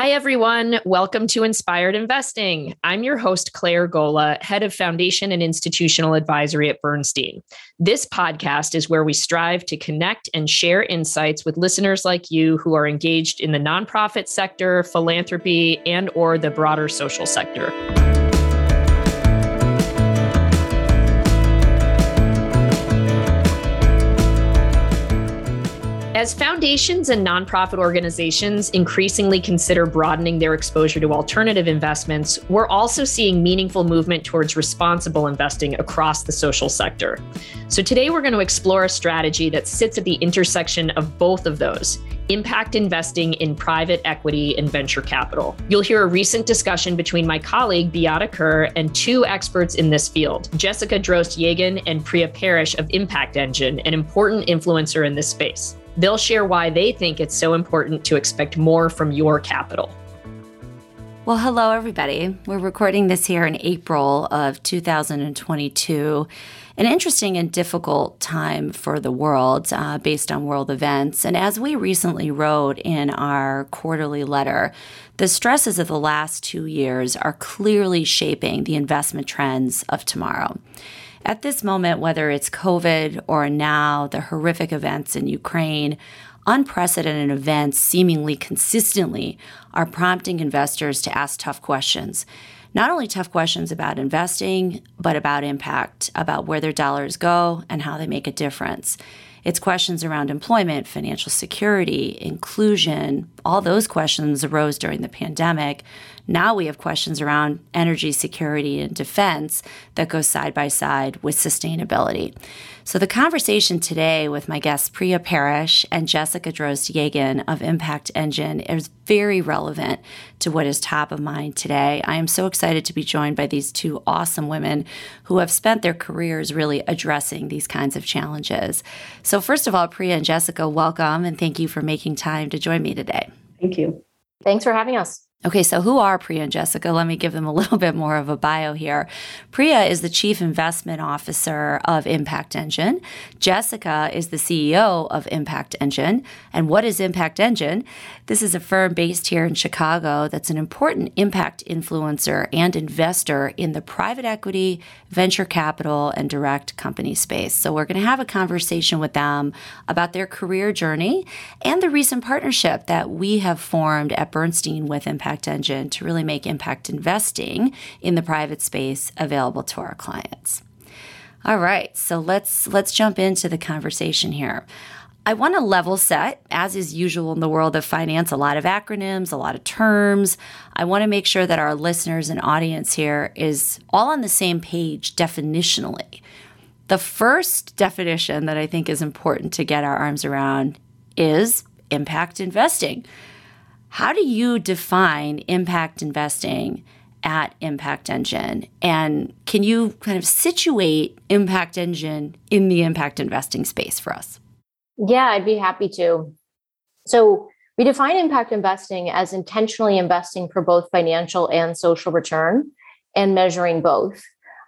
Hi, everyone. Welcome to Inspired Investing. I'm your host, Claire Gola, head of foundation and institutional advisory at Bernstein. This podcast is where we strive to connect and share insights with listeners like you who are engaged in the nonprofit sector, philanthropy, and or the broader social sector. As foundations and nonprofit organizations increasingly consider broadening their exposure to alternative investments, we're also seeing meaningful movement towards responsible investing across the social sector. So, today we're going to explore a strategy that sits at the intersection of both of those impact investing in private equity and venture capital. You'll hear a recent discussion between my colleague Beata Kirr and two experts in this field, Jessica Droste Yagan and Priya Parrish of Impact Engine, an important influencer in this space. They'll share why they think it's so important to expect more from your capital. Well, hello, everybody. We're recording this here in April of 2022. An interesting and difficult time for the world uh, based on world events. And as we recently wrote in our quarterly letter, the stresses of the last two years are clearly shaping the investment trends of tomorrow. At this moment, whether it's COVID or now the horrific events in Ukraine, unprecedented events seemingly consistently are prompting investors to ask tough questions. Not only tough questions about investing, but about impact, about where their dollars go and how they make a difference. It's questions around employment, financial security, inclusion. All those questions arose during the pandemic. Now we have questions around energy security and defense that go side by side with sustainability. So the conversation today with my guests Priya Parrish and Jessica Droste Yagan of Impact Engine is very relevant to what is top of mind today. I am so excited to be joined by these two awesome women who have spent their careers really addressing these kinds of challenges. So first of all, Priya and Jessica, welcome and thank you for making time to join me today. Thank you. Thanks for having us. Okay, so who are Priya and Jessica? Let me give them a little bit more of a bio here. Priya is the Chief Investment Officer of Impact Engine. Jessica is the CEO of Impact Engine. And what is Impact Engine? This is a firm based here in Chicago that's an important impact influencer and investor in the private equity, venture capital, and direct company space. So we're going to have a conversation with them about their career journey and the recent partnership that we have formed at Bernstein with Impact Impact Engine to really make impact investing in the private space available to our clients. All right, so let's let's jump into the conversation here. I want to level set, as is usual in the world of finance, a lot of acronyms, a lot of terms. I want to make sure that our listeners and audience here is all on the same page definitionally. The first definition that I think is important to get our arms around is impact investing. How do you define impact investing at Impact Engine? And can you kind of situate Impact Engine in the impact investing space for us? Yeah, I'd be happy to. So, we define impact investing as intentionally investing for both financial and social return and measuring both.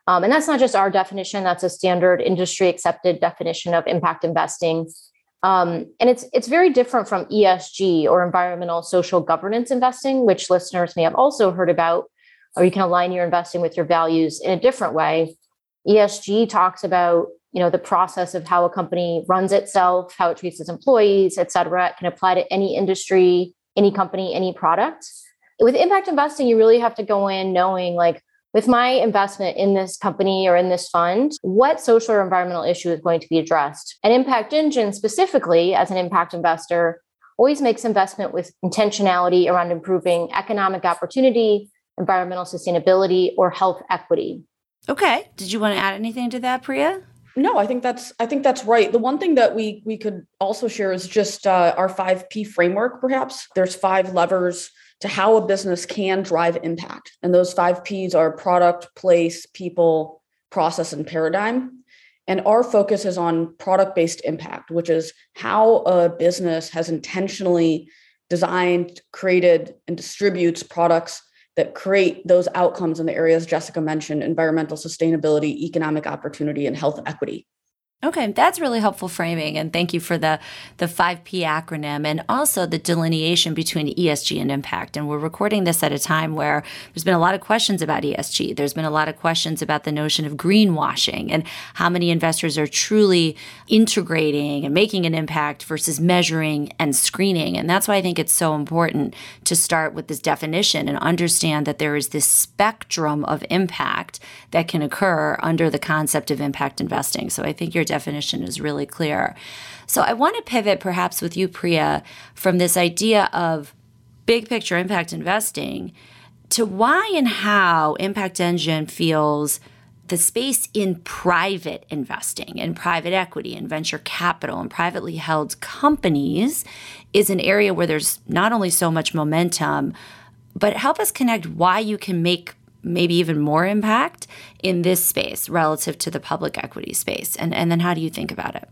Um, and that's not just our definition, that's a standard industry accepted definition of impact investing um, and it's it's very different from ESG or environmental social governance investing, which listeners may have also heard about, or you can align your investing with your values in a different way. ESG talks about you know the process of how a company runs itself, how it treats its employees, et cetera. It can apply to any industry, any company, any product. With impact investing, you really have to go in knowing like with my investment in this company or in this fund, what social or environmental issue is going to be addressed? An impact engine, specifically as an impact investor, always makes investment with intentionality around improving economic opportunity, environmental sustainability, or health equity. Okay. Did you want to add anything to that, Priya? No, I think that's I think that's right. The one thing that we we could also share is just uh, our five P framework. Perhaps there's five levers to how a business can drive impact. And those five P's are product, place, people, process, and paradigm. And our focus is on product based impact, which is how a business has intentionally designed, created, and distributes products that create those outcomes in the areas Jessica mentioned environmental sustainability, economic opportunity, and health equity. Okay, that's really helpful framing, and thank you for the the five P acronym and also the delineation between ESG and impact. And we're recording this at a time where there's been a lot of questions about ESG. There's been a lot of questions about the notion of greenwashing and how many investors are truly integrating and making an impact versus measuring and screening. And that's why I think it's so important to start with this definition and understand that there is this spectrum of impact that can occur under the concept of impact investing. So I think you're definition is really clear. So I want to pivot perhaps with you, Priya, from this idea of big picture impact investing to why and how Impact Engine feels the space in private investing and private equity and venture capital and privately held companies is an area where there's not only so much momentum, but help us connect why you can make maybe even more impact in this space relative to the public equity space? And, and then how do you think about it?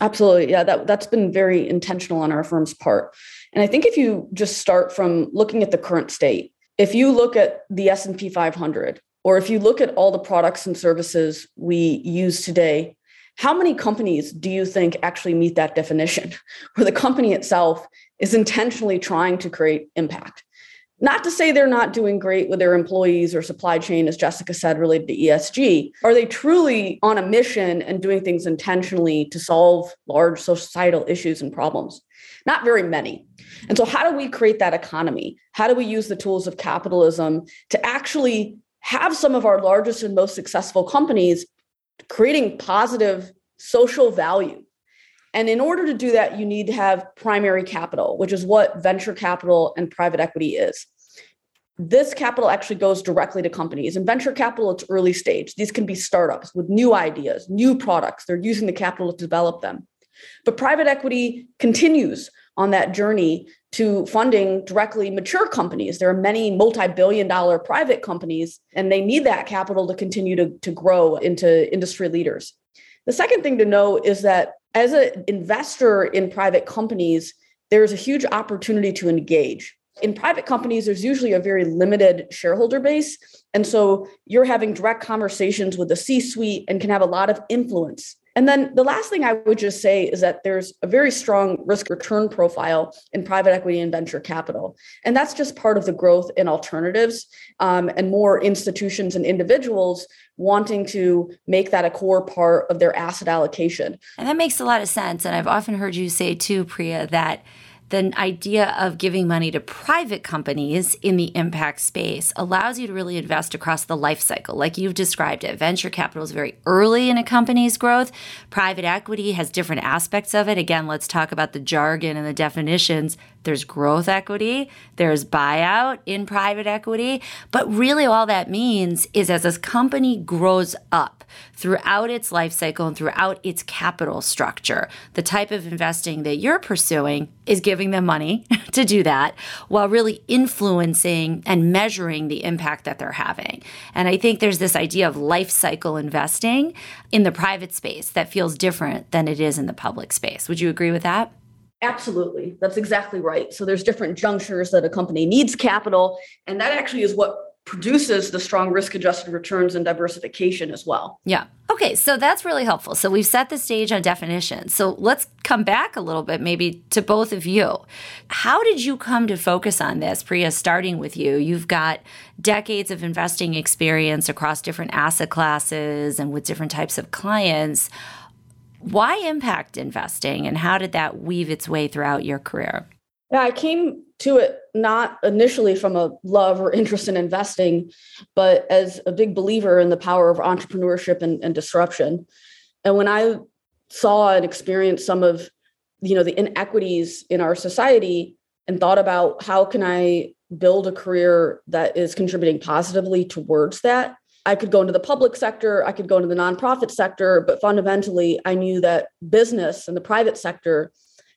Absolutely. Yeah, that, that's been very intentional on our firm's part. And I think if you just start from looking at the current state, if you look at the S&P 500 or if you look at all the products and services we use today, how many companies do you think actually meet that definition where the company itself is intentionally trying to create impact? Not to say they're not doing great with their employees or supply chain, as Jessica said, related to ESG. Are they truly on a mission and doing things intentionally to solve large societal issues and problems? Not very many. And so, how do we create that economy? How do we use the tools of capitalism to actually have some of our largest and most successful companies creating positive social value? And in order to do that, you need to have primary capital, which is what venture capital and private equity is. This capital actually goes directly to companies. And venture capital, it's early stage. These can be startups with new ideas, new products. They're using the capital to develop them. But private equity continues on that journey to funding directly mature companies. There are many multi billion dollar private companies, and they need that capital to continue to, to grow into industry leaders. The second thing to know is that as an investor in private companies, there's a huge opportunity to engage. In private companies, there's usually a very limited shareholder base. And so you're having direct conversations with the C suite and can have a lot of influence. And then the last thing I would just say is that there's a very strong risk return profile in private equity and venture capital. And that's just part of the growth in alternatives um, and more institutions and individuals wanting to make that a core part of their asset allocation. And that makes a lot of sense. And I've often heard you say too, Priya, that the idea of giving money to private companies in the impact space allows you to really invest across the life cycle, like you've described it. Venture capital is very early in a company's growth. Private equity has different aspects of it. Again, let's talk about the jargon and the definitions. There's growth equity, there's buyout in private equity. But really, all that means is as a company grows up throughout its life cycle and throughout its capital structure, the type of investing that you're pursuing is giving them money to do that while really influencing and measuring the impact that they're having. And I think there's this idea of life cycle investing in the private space that feels different than it is in the public space. Would you agree with that? Absolutely. That's exactly right. So there's different junctures that a company needs capital. And that actually is what produces the strong risk adjusted returns and diversification as well. Yeah. Okay, so that's really helpful. So we've set the stage on definition. So let's come back a little bit, maybe to both of you. How did you come to focus on this, Priya, starting with you? You've got decades of investing experience across different asset classes and with different types of clients. Why impact investing and how did that weave its way throughout your career? Yeah, I came to it not initially from a love or interest in investing, but as a big believer in the power of entrepreneurship and, and disruption. And when I saw and experienced some of you know the inequities in our society and thought about how can I build a career that is contributing positively towards that, I could go into the public sector, I could go into the nonprofit sector, but fundamentally, I knew that business and the private sector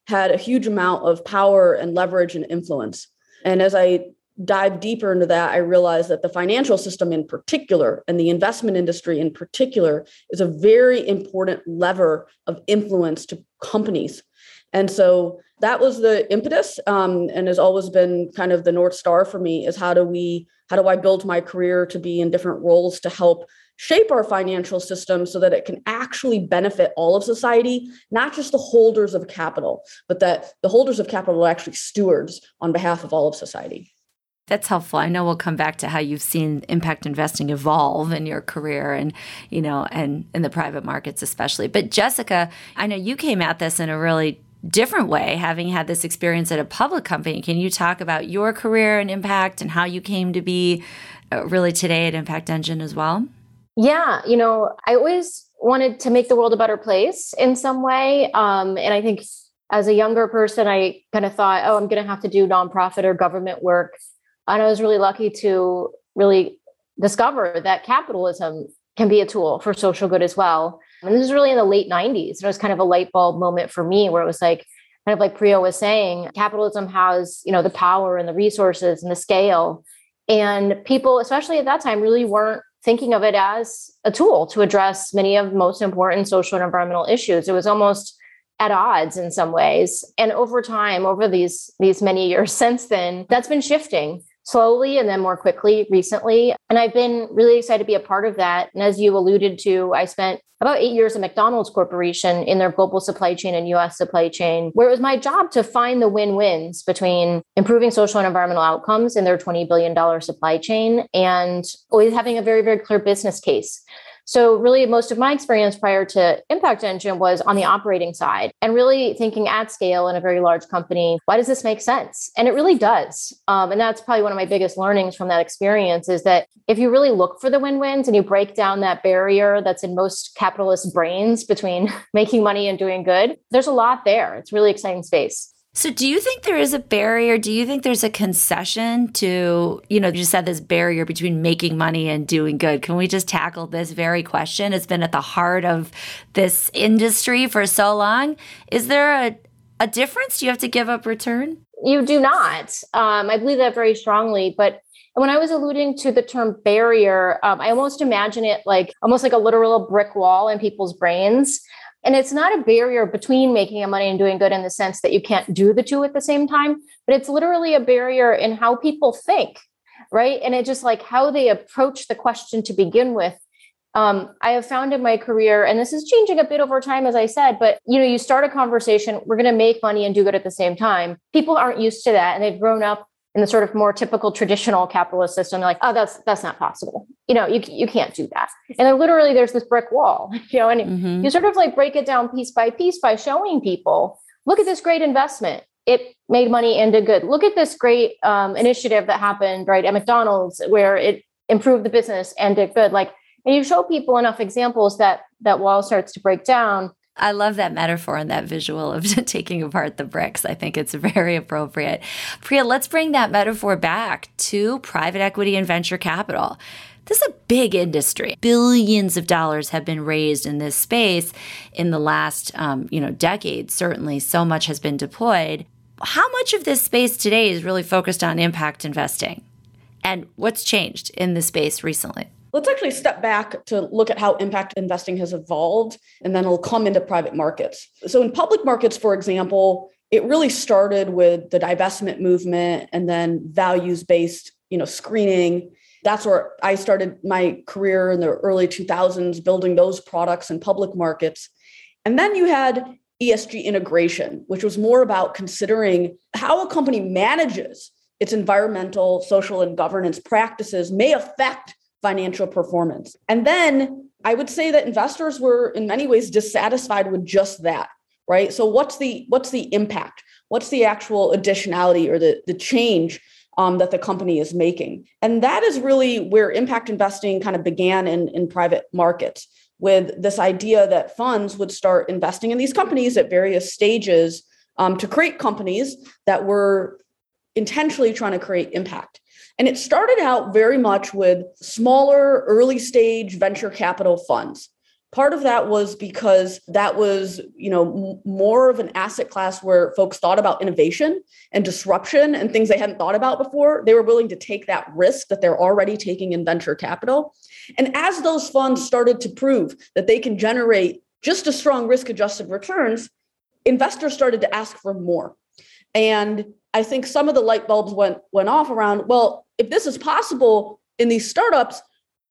had a huge amount of power and leverage and influence. And as I dive deeper into that, I realized that the financial system in particular and the investment industry in particular is a very important lever of influence to companies And so that was the impetus um, and has always been kind of the North Star for me is how do we, how do I build my career to be in different roles to help shape our financial system so that it can actually benefit all of society, not just the holders of capital, but that the holders of capital are actually stewards on behalf of all of society. That's helpful. I know we'll come back to how you've seen impact investing evolve in your career and, you know, and in the private markets especially. But Jessica, I know you came at this in a really different way, having had this experience at a public company. Can you talk about your career and impact and how you came to be uh, really today at Impact Engine as well? Yeah, you know, I always wanted to make the world a better place in some way. Um, and I think as a younger person, I kind of thought, oh, I'm going to have to do nonprofit or government work. And I was really lucky to really discover that capitalism can be a tool for social good as well. And this was really in the late 90s. It was kind of a light bulb moment for me where it was like, kind of like Priya was saying, capitalism has, you know, the power and the resources and the scale. And people, especially at that time, really weren't thinking of it as a tool to address many of the most important social and environmental issues. It was almost at odds in some ways. And over time, over these these many years since then, that's been shifting slowly and then more quickly recently. And I've been really excited to be a part of that. And as you alluded to, I spent about eight years at McDonald's Corporation in their global supply chain and US supply chain, where it was my job to find the win wins between improving social and environmental outcomes in their $20 billion supply chain and always having a very, very clear business case. So, really, most of my experience prior to Impact Engine was on the operating side and really thinking at scale in a very large company, why does this make sense? And it really does. Um, and that's probably one of my biggest learnings from that experience is that if you really look for the win wins and you break down that barrier that's in most capitalist brains between making money and doing good, there's a lot there. It's really exciting space. So, do you think there is a barrier? Do you think there's a concession to, you know, you just said this barrier between making money and doing good? Can we just tackle this very question? It's been at the heart of this industry for so long. Is there a, a difference? Do you have to give up return? You do not. Um, I believe that very strongly. But when I was alluding to the term barrier, um, I almost imagine it like almost like a literal brick wall in people's brains. And it's not a barrier between making a money and doing good in the sense that you can't do the two at the same time, but it's literally a barrier in how people think, right? And it just like how they approach the question to begin with. Um, I have found in my career, and this is changing a bit over time, as I said, but you know, you start a conversation, we're going to make money and do good at the same time. People aren't used to that, and they've grown up in the sort of more typical traditional capitalist system, they're like, oh, that's that's not possible. You know, you you can't do that. And then literally there's this brick wall, you know, and mm-hmm. you sort of like break it down piece by piece by showing people, look at this great investment. It made money and did good. Look at this great um, initiative that happened right at McDonald's where it improved the business and did good. Like, and you show people enough examples that that wall starts to break down I love that metaphor and that visual of taking apart the bricks. I think it's very appropriate. Priya, let's bring that metaphor back to private equity and venture capital. This is a big industry. Billions of dollars have been raised in this space in the last, um, you know, decade. Certainly, so much has been deployed. How much of this space today is really focused on impact investing, and what's changed in the space recently? Let's actually step back to look at how impact investing has evolved, and then it'll come into private markets. So, in public markets, for example, it really started with the divestment movement and then values based you know screening that's where i started my career in the early 2000s building those products in public markets and then you had esg integration which was more about considering how a company manages its environmental social and governance practices may affect financial performance. And then I would say that investors were in many ways dissatisfied with just that, right? So what's the what's the impact? What's the actual additionality or the, the change um, that the company is making? And that is really where impact investing kind of began in, in private markets with this idea that funds would start investing in these companies at various stages um, to create companies that were intentionally trying to create impact. And it started out very much with smaller, early stage venture capital funds. Part of that was because that was, you know, more of an asset class where folks thought about innovation and disruption and things they hadn't thought about before. They were willing to take that risk that they're already taking in venture capital. And as those funds started to prove that they can generate just as strong risk adjusted returns, investors started to ask for more. And I think some of the light bulbs went went off around, well, if this is possible in these startups,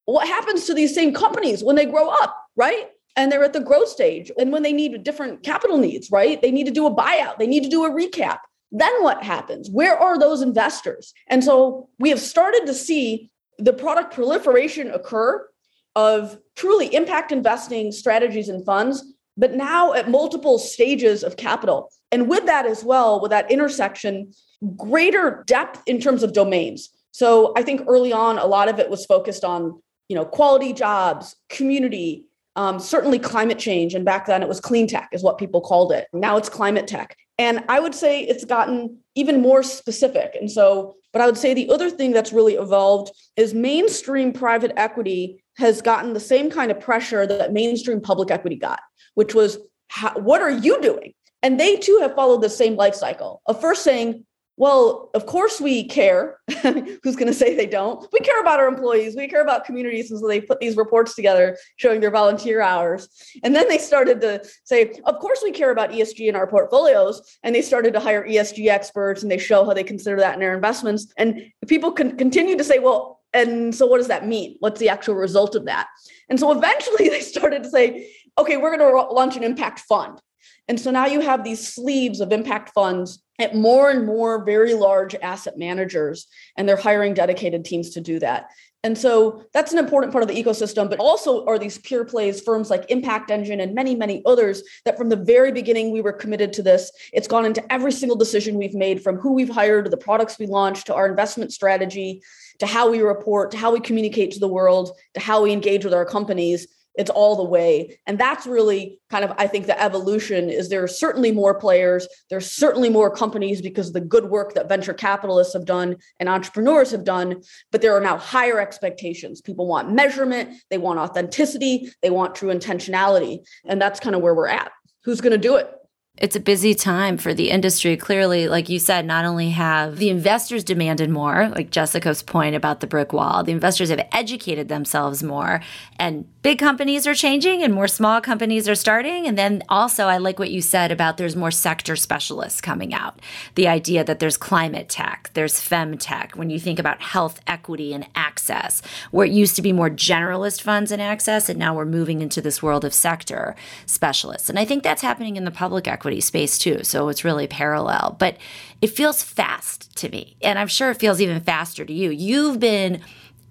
what happens to these same companies when they grow up, right? And they're at the growth stage. And when they need different capital needs, right? They need to do a buyout, they need to do a recap. Then what happens? Where are those investors? And so we have started to see the product proliferation occur of truly impact investing strategies and funds, but now at multiple stages of capital. And with that as well, with that intersection, greater depth in terms of domains. So I think early on, a lot of it was focused on, you know, quality jobs, community, um, certainly climate change. And back then it was clean tech is what people called it. Now it's climate tech. And I would say it's gotten even more specific. And so, but I would say the other thing that's really evolved is mainstream private equity has gotten the same kind of pressure that mainstream public equity got, which was, how, what are you doing? And they too have followed the same life cycle of first saying, well, of course we care. Who's going to say they don't? We care about our employees. We care about communities. And so they put these reports together showing their volunteer hours. And then they started to say, of course we care about ESG in our portfolios. And they started to hire ESG experts and they show how they consider that in their investments. And people can continue to say, well, and so what does that mean? What's the actual result of that? And so eventually they started to say, okay, we're going to launch an impact fund. And so now you have these sleeves of impact funds at more and more very large asset managers, and they're hiring dedicated teams to do that. And so that's an important part of the ecosystem, but also are these pure plays firms like Impact Engine and many, many others that from the very beginning we were committed to this. It's gone into every single decision we've made from who we've hired to the products we launched to our investment strategy to how we report to how we communicate to the world to how we engage with our companies it's all the way. And that's really kind of i think the evolution is there are certainly more players there's certainly more companies because of the good work that venture capitalists have done and entrepreneurs have done but there are now higher expectations. People want measurement they want authenticity they want true intentionality. And that's kind of where we're at. Who's going to do it it's a busy time for the industry. Clearly, like you said, not only have the investors demanded more, like Jessica's point about the brick wall, the investors have educated themselves more, and big companies are changing and more small companies are starting. And then also, I like what you said about there's more sector specialists coming out. The idea that there's climate tech, there's fem tech. When you think about health equity and access, where it used to be more generalist funds and access, and now we're moving into this world of sector specialists. And I think that's happening in the public equity equity space too. So it's really parallel, but it feels fast to me. And I'm sure it feels even faster to you. You've been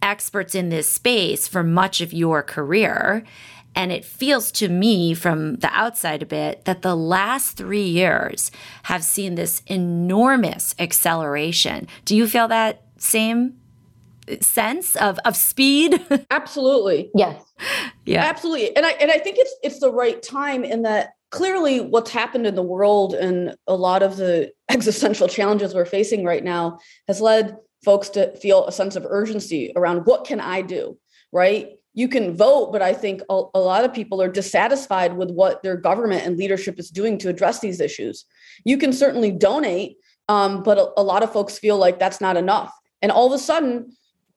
experts in this space for much of your career. And it feels to me from the outside a bit that the last three years have seen this enormous acceleration. Do you feel that same sense of, of speed? Absolutely. Yes. Yeah. Absolutely. And I and I think it's it's the right time in that clearly what's happened in the world and a lot of the existential challenges we're facing right now has led folks to feel a sense of urgency around what can I do, right? You can vote, but I think a, a lot of people are dissatisfied with what their government and leadership is doing to address these issues. You can certainly donate, um, but a, a lot of folks feel like that's not enough. And all of a sudden,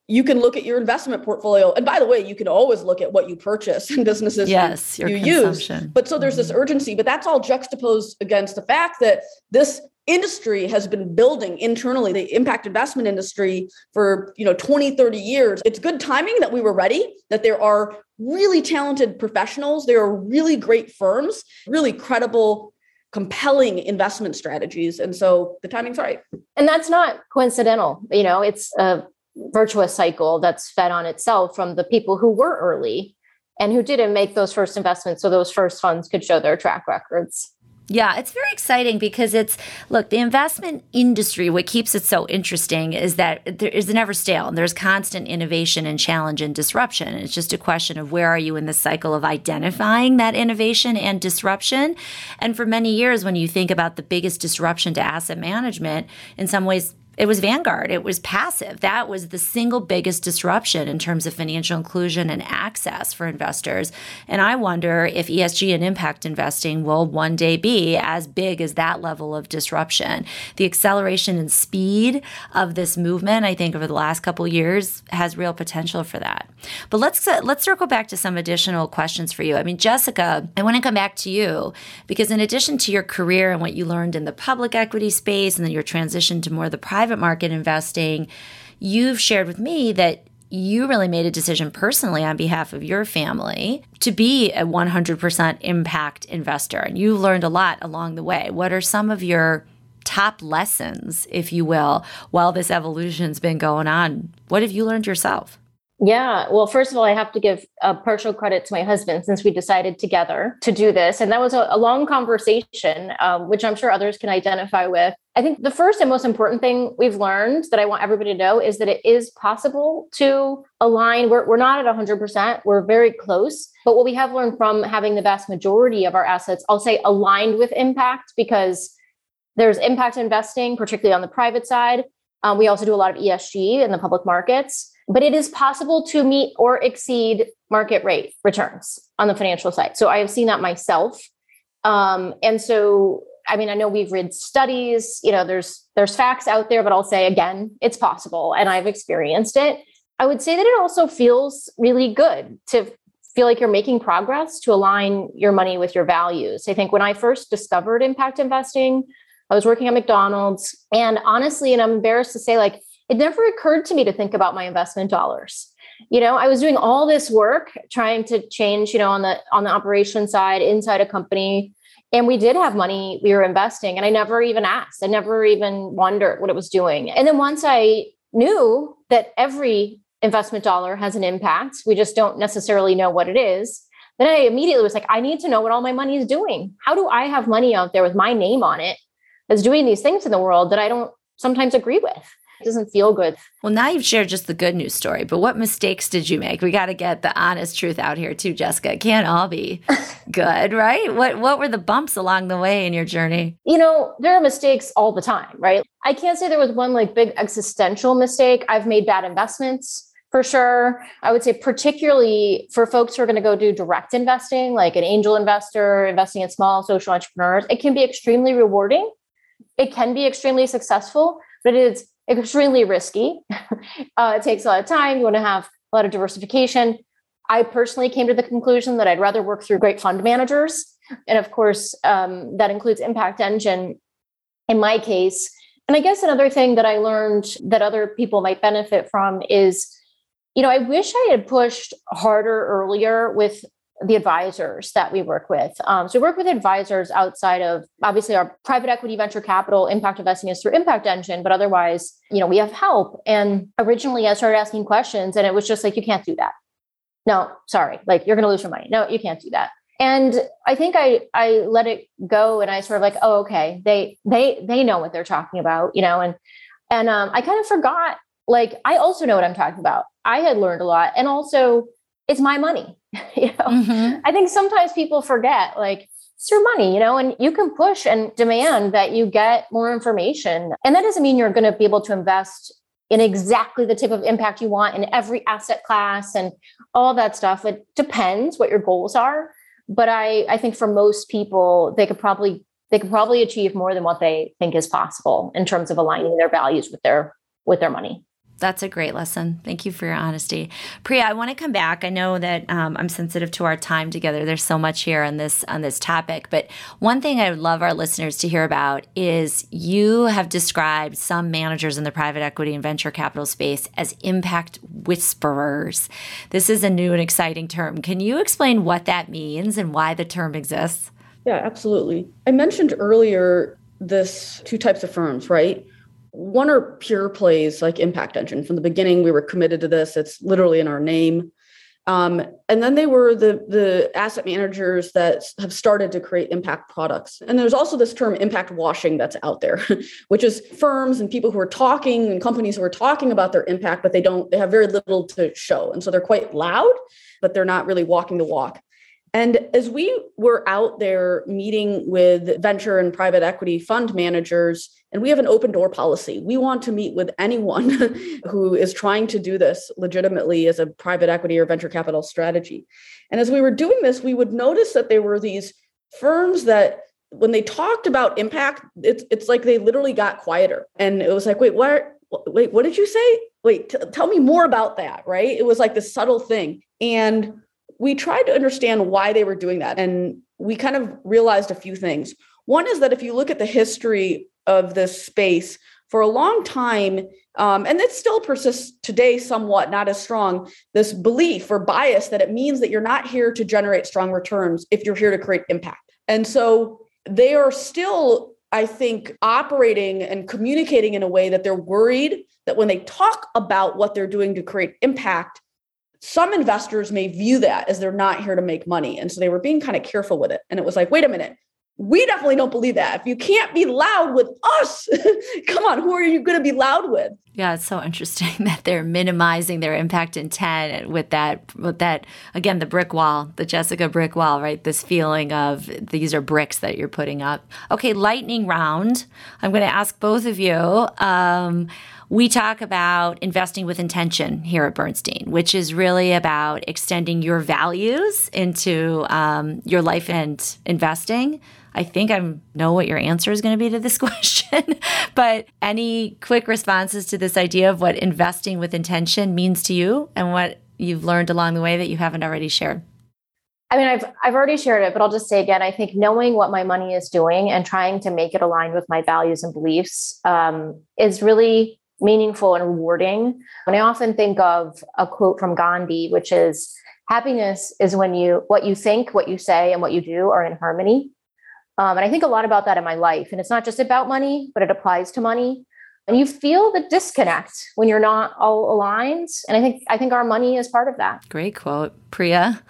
you can look at your investment portfolio. And by the way, you can always look at what you purchase and businesses yes, you, you use. But so there's this mm-hmm. urgency, but that's all juxtaposed against the fact that this industry has been building internally. The impact investment industry for you know 20 30 years. It's good timing that we were ready that there are really talented professionals. There are really great firms really credible compelling investment strategies. And so the timing's right. And that's not coincidental. You know it's a virtuous cycle that's fed on itself from the people who were early and who didn't make those first investments so those first funds could show their track records. Yeah, it's very exciting because it's look, the investment industry, what keeps it so interesting is that there is never stale and there's constant innovation and challenge and disruption. It's just a question of where are you in the cycle of identifying that innovation and disruption. And for many years, when you think about the biggest disruption to asset management, in some ways, it was Vanguard. It was passive. That was the single biggest disruption in terms of financial inclusion and access for investors. And I wonder if ESG and impact investing will one day be as big as that level of disruption. The acceleration and speed of this movement, I think, over the last couple years has real potential for that. But let's uh, let's circle back to some additional questions for you. I mean, Jessica, I want to come back to you because in addition to your career and what you learned in the public equity space and then your transition to more the private market investing, you've shared with me that you really made a decision personally on behalf of your family to be a 100% impact investor. And you've learned a lot along the way. What are some of your top lessons, if you will, while this evolution's been going on? What have you learned yourself? Yeah. Well, first of all, I have to give a partial credit to my husband since we decided together to do this. And that was a, a long conversation, um, which I'm sure others can identify with. I think the first and most important thing we've learned that I want everybody to know is that it is possible to align. We're, we're not at 100%, we're very close. But what we have learned from having the vast majority of our assets, I'll say aligned with impact, because there's impact investing, particularly on the private side. Um, we also do a lot of ESG in the public markets but it is possible to meet or exceed market rate returns on the financial side. So I have seen that myself. Um, and so, I mean, I know we've read studies, you know, there's there's facts out there, but I'll say again, it's possible, and I've experienced it. I would say that it also feels really good to feel like you're making progress to align your money with your values. I think when I first discovered impact investing, I was working at McDonald's, and honestly, and I'm embarrassed to say, like it never occurred to me to think about my investment dollars. You know i was doing all this work trying to change you know on the on the operation side inside a company and we did have money we were investing and i never even asked. I never even wondered what it was doing. And then once i knew that every investment dollar has an impact we just don't necessarily know what it is then i immediately was like i need to know what all my money is doing. How do i have money out there with my name on it that's doing these things in the world that i don't sometimes agree with it doesn't feel good. Well, now you've shared just the good news story, but what mistakes did you make? We got to get the honest truth out here too, Jessica. It can't all be good, right? What what were the bumps along the way in your journey? You know, there are mistakes all the time, right? I can't say there was one like big existential mistake. I've made bad investments for sure. I would say, particularly for folks who are going to go do direct investing, like an angel investor, investing in small social entrepreneurs, it can be extremely rewarding. It can be extremely successful, but it is extremely risky. uh, it takes a lot of time. You want to have a lot of diversification. I personally came to the conclusion that I'd rather work through great fund managers. And of course, um, that includes Impact Engine in my case. And I guess another thing that I learned that other people might benefit from is, you know, I wish I had pushed harder earlier with the advisors that we work with. Um, so we work with advisors outside of obviously our private equity venture capital impact investing is through Impact Engine, but otherwise, you know, we have help. And originally I started asking questions and it was just like, you can't do that. No, sorry, like you're to lose your money. No, you can't do that. And I think I I let it go and I sort of like, oh, okay, they they they know what they're talking about, you know, and and um, I kind of forgot like I also know what I'm talking about. I had learned a lot, and also it's my money you know? Mm-hmm. i think sometimes people forget like it's your money you know and you can push and demand that you get more information. And that doesn't mean you're going to be able to invest in exactly the type of impact you want in every asset class and all that stuff. It depends what your goals are. But i i think for most people they could probably they could probably achieve more than what they think is possible in terms of aligning their values with their with their money that's a great lesson. Thank you for your honesty, Priya. I want to come back. I know that um, I'm sensitive to our time together. There's so much here on this on this topic, but one thing I would love our listeners to hear about is you have described some managers in the private equity and venture capital space as impact whisperers. This is a new and exciting term. Can you explain what that means and why the term exists? Yeah, absolutely. I mentioned earlier this two types of firms, right? One are pure plays like Impact Engine. From the beginning, we were committed to this. It's literally in our name. Um, and then they were the the asset managers that have started to create impact products. And there's also this term impact washing that's out there, which is firms and people who are talking and companies who are talking about their impact, but they don't they have very little to show. And so they're quite loud, but they're not really walking the walk. And as we were out there meeting with venture and private equity fund managers, and we have an open door policy. We want to meet with anyone who is trying to do this legitimately as a private equity or venture capital strategy. And as we were doing this, we would notice that there were these firms that when they talked about impact, it's it's like they literally got quieter. And it was like, wait, what wait, what did you say? Wait, t- tell me more about that, right? It was like this subtle thing. And we tried to understand why they were doing that. And we kind of realized a few things. One is that if you look at the history of this space, for a long time, um, and it still persists today somewhat, not as strong, this belief or bias that it means that you're not here to generate strong returns if you're here to create impact. And so they are still, I think, operating and communicating in a way that they're worried that when they talk about what they're doing to create impact, some investors may view that as they're not here to make money. And so they were being kind of careful with it. And it was like, wait a minute, we definitely don't believe that. If you can't be loud with us, come on, who are you going to be loud with? Yeah, it's so interesting that they're minimizing their impact intent with that with that again the brick wall, the Jessica brick wall, right? This feeling of these are bricks that you're putting up. Okay, lightning round. I'm going to ask both of you. Um, we talk about investing with intention here at Bernstein, which is really about extending your values into um, your life and investing. I think I know what your answer is going to be to this question, but any quick responses to this idea of what investing with intention means to you and what you've learned along the way that you haven't already shared? I mean, I've I've already shared it, but I'll just say again. I think knowing what my money is doing and trying to make it align with my values and beliefs um, is really meaningful and rewarding. And I often think of a quote from Gandhi, which is happiness is when you what you think, what you say, and what you do are in harmony. Um, and I think a lot about that in my life. And it's not just about money, but it applies to money. And you feel the disconnect when you're not all aligned. And I think I think our money is part of that. Great quote, Priya.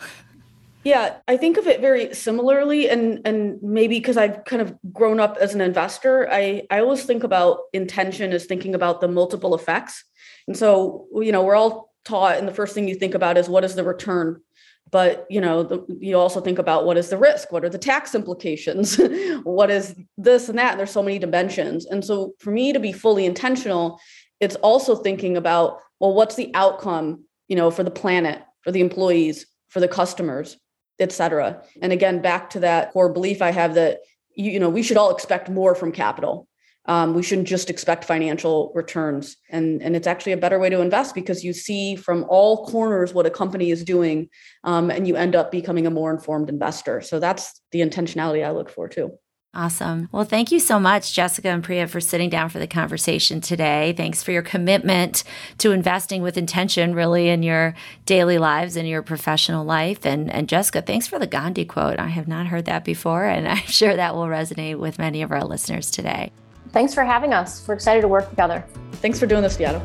Yeah, I think of it very similarly, and and maybe because I've kind of grown up as an investor, I I always think about intention as thinking about the multiple effects, and so you know we're all taught, and the first thing you think about is what is the return, but you know the, you also think about what is the risk, what are the tax implications, what is this and that, and there's so many dimensions, and so for me to be fully intentional, it's also thinking about well, what's the outcome, you know, for the planet, for the employees, for the customers etc. And again, back to that core belief I have that you, you know we should all expect more from capital. Um, we shouldn't just expect financial returns, and and it's actually a better way to invest because you see from all corners what a company is doing, um, and you end up becoming a more informed investor. So that's the intentionality I look for too. Awesome. Well, thank you so much, Jessica and Priya, for sitting down for the conversation today. Thanks for your commitment to investing with intention, really, in your daily lives and your professional life. And, and Jessica, thanks for the Gandhi quote. I have not heard that before, and I'm sure that will resonate with many of our listeners today. Thanks for having us. We're excited to work together. Thanks for doing this, Beata.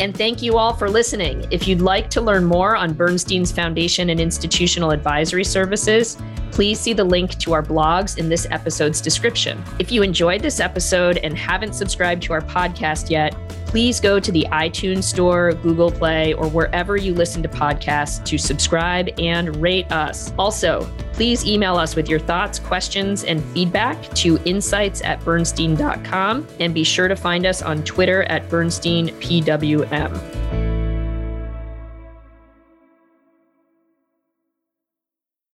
And thank you all for listening. If you'd like to learn more on Bernstein's foundation and institutional advisory services, please see the link to our blogs in this episode's description. If you enjoyed this episode and haven't subscribed to our podcast yet, please go to the iTunes Store, Google Play, or wherever you listen to podcasts to subscribe and rate us. Also, please email us with your thoughts, questions, and feedback to insights at bernstein.com and be sure to find us on Twitter at BernsteinPWM.